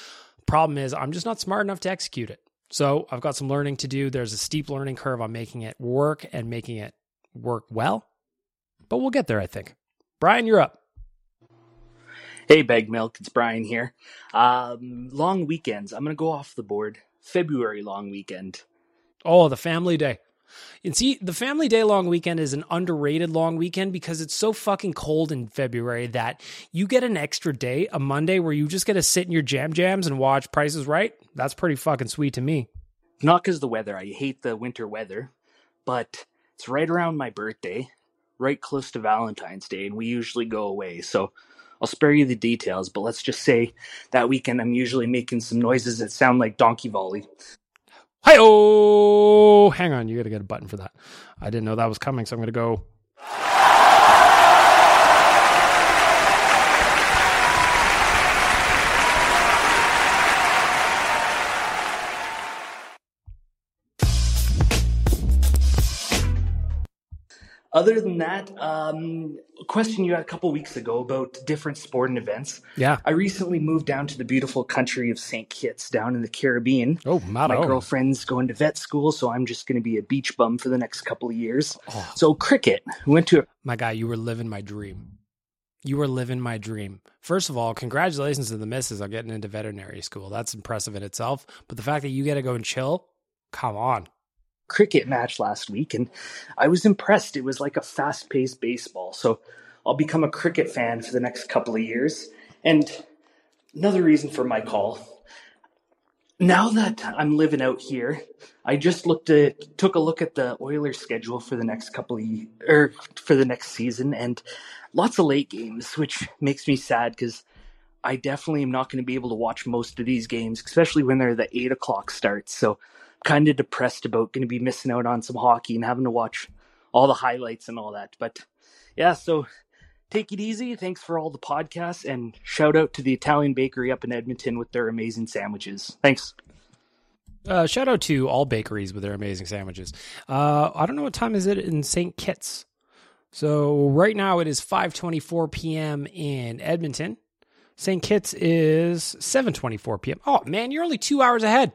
Problem is, I'm just not smart enough to execute it. So I've got some learning to do. There's a steep learning curve on making it work and making it work well. But we'll get there, I think. Brian, you're up. Hey, Bag Milk, it's Brian here. Um, long weekends. I'm going to go off the board. February long weekend. Oh, the family day. And see, the family day long weekend is an underrated long weekend because it's so fucking cold in February that you get an extra day, a Monday, where you just get to sit in your jam jams and watch Prices Right. That's pretty fucking sweet to me. Not because the weather. I hate the winter weather, but it's right around my birthday, right close to Valentine's Day, and we usually go away. So I'll spare you the details, but let's just say that weekend I'm usually making some noises that sound like donkey volley. Hi oh, hang on, you got to get a button for that. I didn't know that was coming, so I'm going to go. Other than that, um, a question you had a couple weeks ago about different sporting events. Yeah. I recently moved down to the beautiful country of St. Kitts down in the Caribbean. Oh, My Mato. girlfriend's going to vet school, so I'm just going to be a beach bum for the next couple of years. Oh. So cricket. We went to a My guy, you were living my dream. You were living my dream. First of all, congratulations to the missus on getting into veterinary school. That's impressive in itself. But the fact that you get to go and chill, come on. Cricket match last week and I was impressed. It was like a fast paced baseball. So I'll become a cricket fan for the next couple of years. And another reason for my call. Now that I'm living out here, I just looked at took a look at the Oilers schedule for the next couple of or er, for the next season and lots of late games, which makes me sad because I definitely am not going to be able to watch most of these games, especially when they're the eight o'clock starts. So kind of depressed about going to be missing out on some hockey and having to watch all the highlights and all that. But yeah, so take it easy. Thanks for all the podcasts and shout out to the Italian bakery up in Edmonton with their amazing sandwiches. Thanks. Uh, shout out to all bakeries with their amazing sandwiches. Uh, I don't know what time is it in St. Kitts. So right now it is 5:24 p.m. in Edmonton. St. Kitts is 7:24 p.m. Oh man, you're only 2 hours ahead.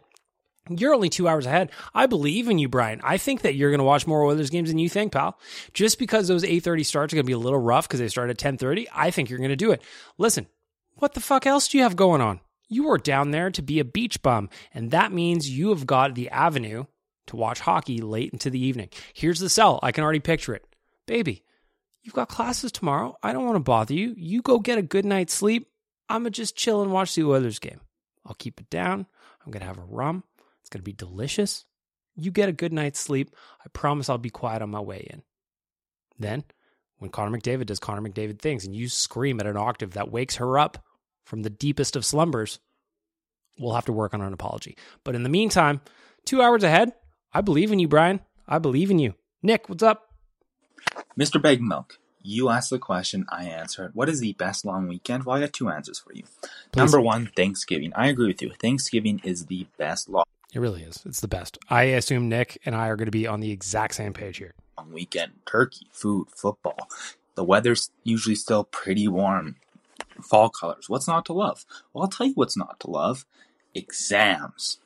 You're only 2 hours ahead. I believe in you, Brian. I think that you're going to watch more Oilers games than you think, pal. Just because those 8:30 starts are going to be a little rough cuz they start at 10:30, I think you're going to do it. Listen, what the fuck else do you have going on? You are down there to be a beach bum, and that means you have got the avenue to watch hockey late into the evening. Here's the sell. I can already picture it. Baby, you've got classes tomorrow. I don't want to bother you. You go get a good night's sleep. I'm to just chill and watch the Oilers game. I'll keep it down. I'm going to have a rum. It's going to be delicious. You get a good night's sleep. I promise I'll be quiet on my way in. Then, when Connor McDavid does Connor McDavid things and you scream at an octave that wakes her up from the deepest of slumbers, we'll have to work on an apology. But in the meantime, two hours ahead, I believe in you, Brian. I believe in you. Nick, what's up? Mr. Big Milk, you asked the question, I answered. What is the best long weekend? Well, I got two answers for you. Number one, Thanksgiving. I agree with you. Thanksgiving is the best long It really is. It's the best. I assume Nick and I are going to be on the exact same page here. On weekend. Turkey, food, football. The weather's usually still pretty warm. Fall colors. What's not to love? Well, I'll tell you what's not to love. Exams.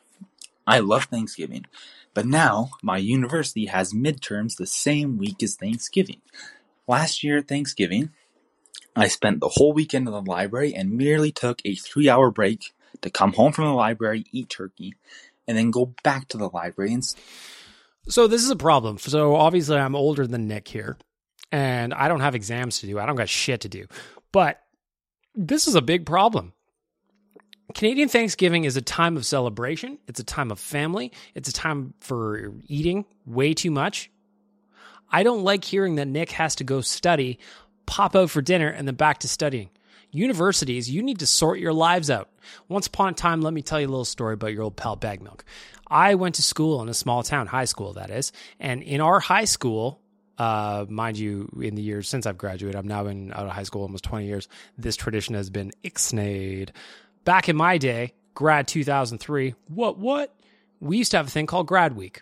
I love Thanksgiving. But now, my university has midterms the same week as Thanksgiving. Last year at Thanksgiving, I spent the whole weekend in the library and merely took a three hour break to come home from the library, eat turkey, and then go back to the library and So this is a problem. So obviously I'm older than Nick here and I don't have exams to do. I don't got shit to do. But this is a big problem. Canadian Thanksgiving is a time of celebration. It's a time of family. It's a time for eating way too much. I don't like hearing that Nick has to go study, pop out for dinner, and then back to studying. Universities, you need to sort your lives out. Once upon a time, let me tell you a little story about your old pal Bag Milk. I went to school in a small town, high school that is, and in our high school, uh, mind you, in the years since I've graduated, I'm now been out of high school almost 20 years. This tradition has been ixnayed. Back in my day, grad 2003, what, what? We used to have a thing called grad week.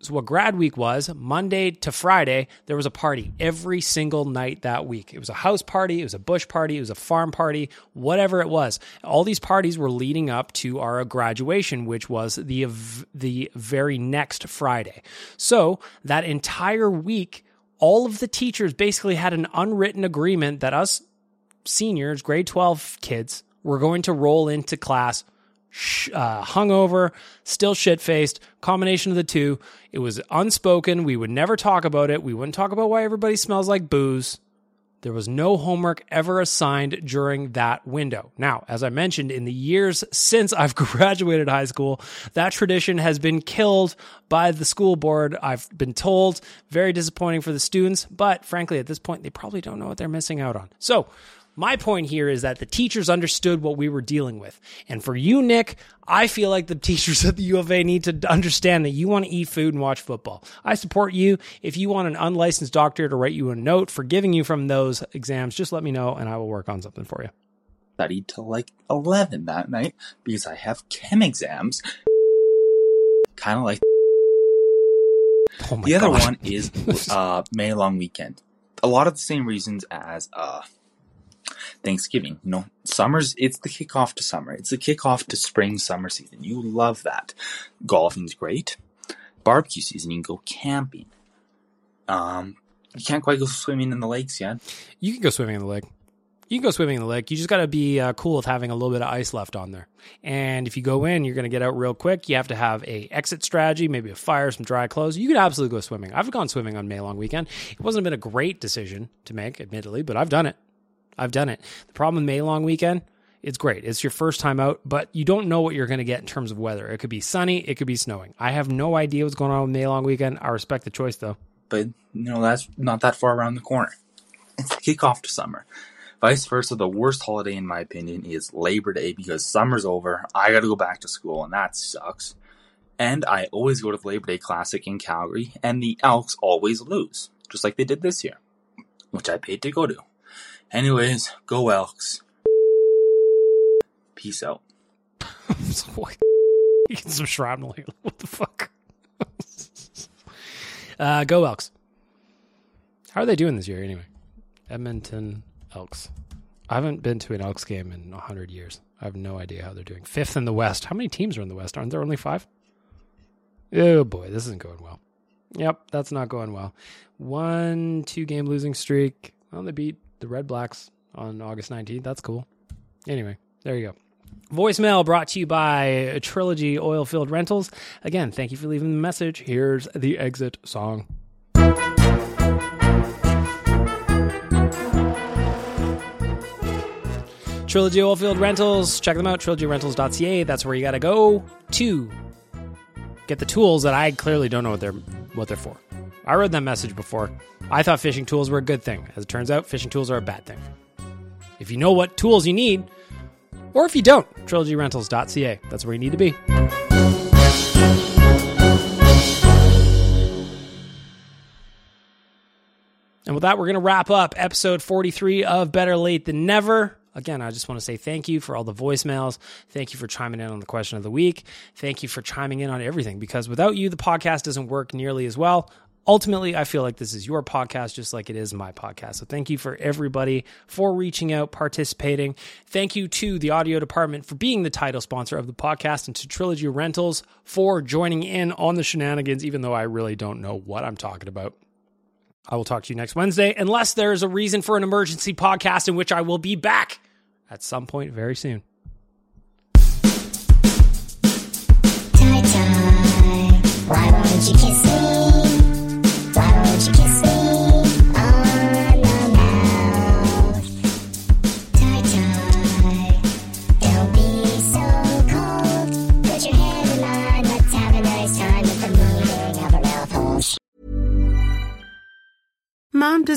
So what grad week was, Monday to Friday, there was a party every single night that week. It was a house party, it was a bush party, it was a farm party, whatever it was. All these parties were leading up to our graduation, which was the the very next Friday. So that entire week, all of the teachers basically had an unwritten agreement that us seniors, grade 12 kids, were going to roll into class sh- uh, hungover, still shit faced, combination of the two. It was unspoken. We would never talk about it. We wouldn't talk about why everybody smells like booze. There was no homework ever assigned during that window. Now, as I mentioned, in the years since I've graduated high school, that tradition has been killed by the school board. I've been told, very disappointing for the students, but frankly, at this point, they probably don't know what they're missing out on. So, my point here is that the teachers understood what we were dealing with. And for you, Nick, I feel like the teachers at the U of A need to understand that you want to eat food and watch football. I support you. If you want an unlicensed doctor to write you a note forgiving you from those exams, just let me know and I will work on something for you. studied till like 11 that night because I have chem exams. Kind of like Oh my the other God. one is uh, May long weekend. A lot of the same reasons as uh, Thanksgiving. You know, summer's it's the kickoff to summer. It's the kickoff to spring summer season. You love that. Golfing's great. Barbecue season. You can go camping. Um, you can't quite go swimming in the lakes yet. You can go swimming in the lake. You can go swimming in the lake. You just got to be uh, cool with having a little bit of ice left on there. And if you go in, you're going to get out real quick. You have to have a exit strategy, maybe a fire, some dry clothes. You could absolutely go swimming. I've gone swimming on May long weekend. It wasn't been a great decision to make, admittedly, but I've done it. I've done it. The problem with May long weekend, it's great. It's your first time out, but you don't know what you're going to get in terms of weather. It could be sunny, it could be snowing. I have no idea what's going on with May long weekend. I respect the choice though. but you know that's not that far around the corner. It's the kickoff to summer. Vice versa, the worst holiday in my opinion is Labor Day because summer's over. I got to go back to school, and that sucks. And I always go to the Labor Day Classic in Calgary, and the Elks always lose, just like they did this year, which I paid to go to. Anyways, go Elks. Peace out. Get some shrapnel here. What the fuck? uh, go Elks. How are they doing this year anyway? Edmonton Elks. I haven't been to an Elks game in 100 years. I have no idea how they're doing. Fifth in the West. How many teams are in the West? Aren't there only five? Oh boy, this isn't going well. Yep, that's not going well. One two game losing streak. Well, they beat the Redblacks on August 19th. That's cool. Anyway, there you go. Voicemail brought to you by Trilogy Oilfield Rentals. Again, thank you for leaving the message. Here's the exit song. Trilogy Oilfield Rentals. Check them out, trilogyrentals.ca. That's where you got to go to get the tools that I clearly don't know what they're what they're for. I read that message before. I thought fishing tools were a good thing. As it turns out, fishing tools are a bad thing. If you know what tools you need, or if you don't, trilogyrentals.ca. That's where you need to be. And with that, we're going to wrap up episode 43 of Better Late Than Never. Again, I just want to say thank you for all the voicemails. Thank you for chiming in on the question of the week. Thank you for chiming in on everything because without you, the podcast doesn't work nearly as well. Ultimately, I feel like this is your podcast just like it is my podcast. So thank you for everybody for reaching out, participating. Thank you to the audio department for being the title sponsor of the podcast and to Trilogy Rentals for joining in on the shenanigans, even though I really don't know what I'm talking about. I will talk to you next Wednesday, unless there is a reason for an emergency podcast in which I will be back at some point very soon. Why won't you kiss me?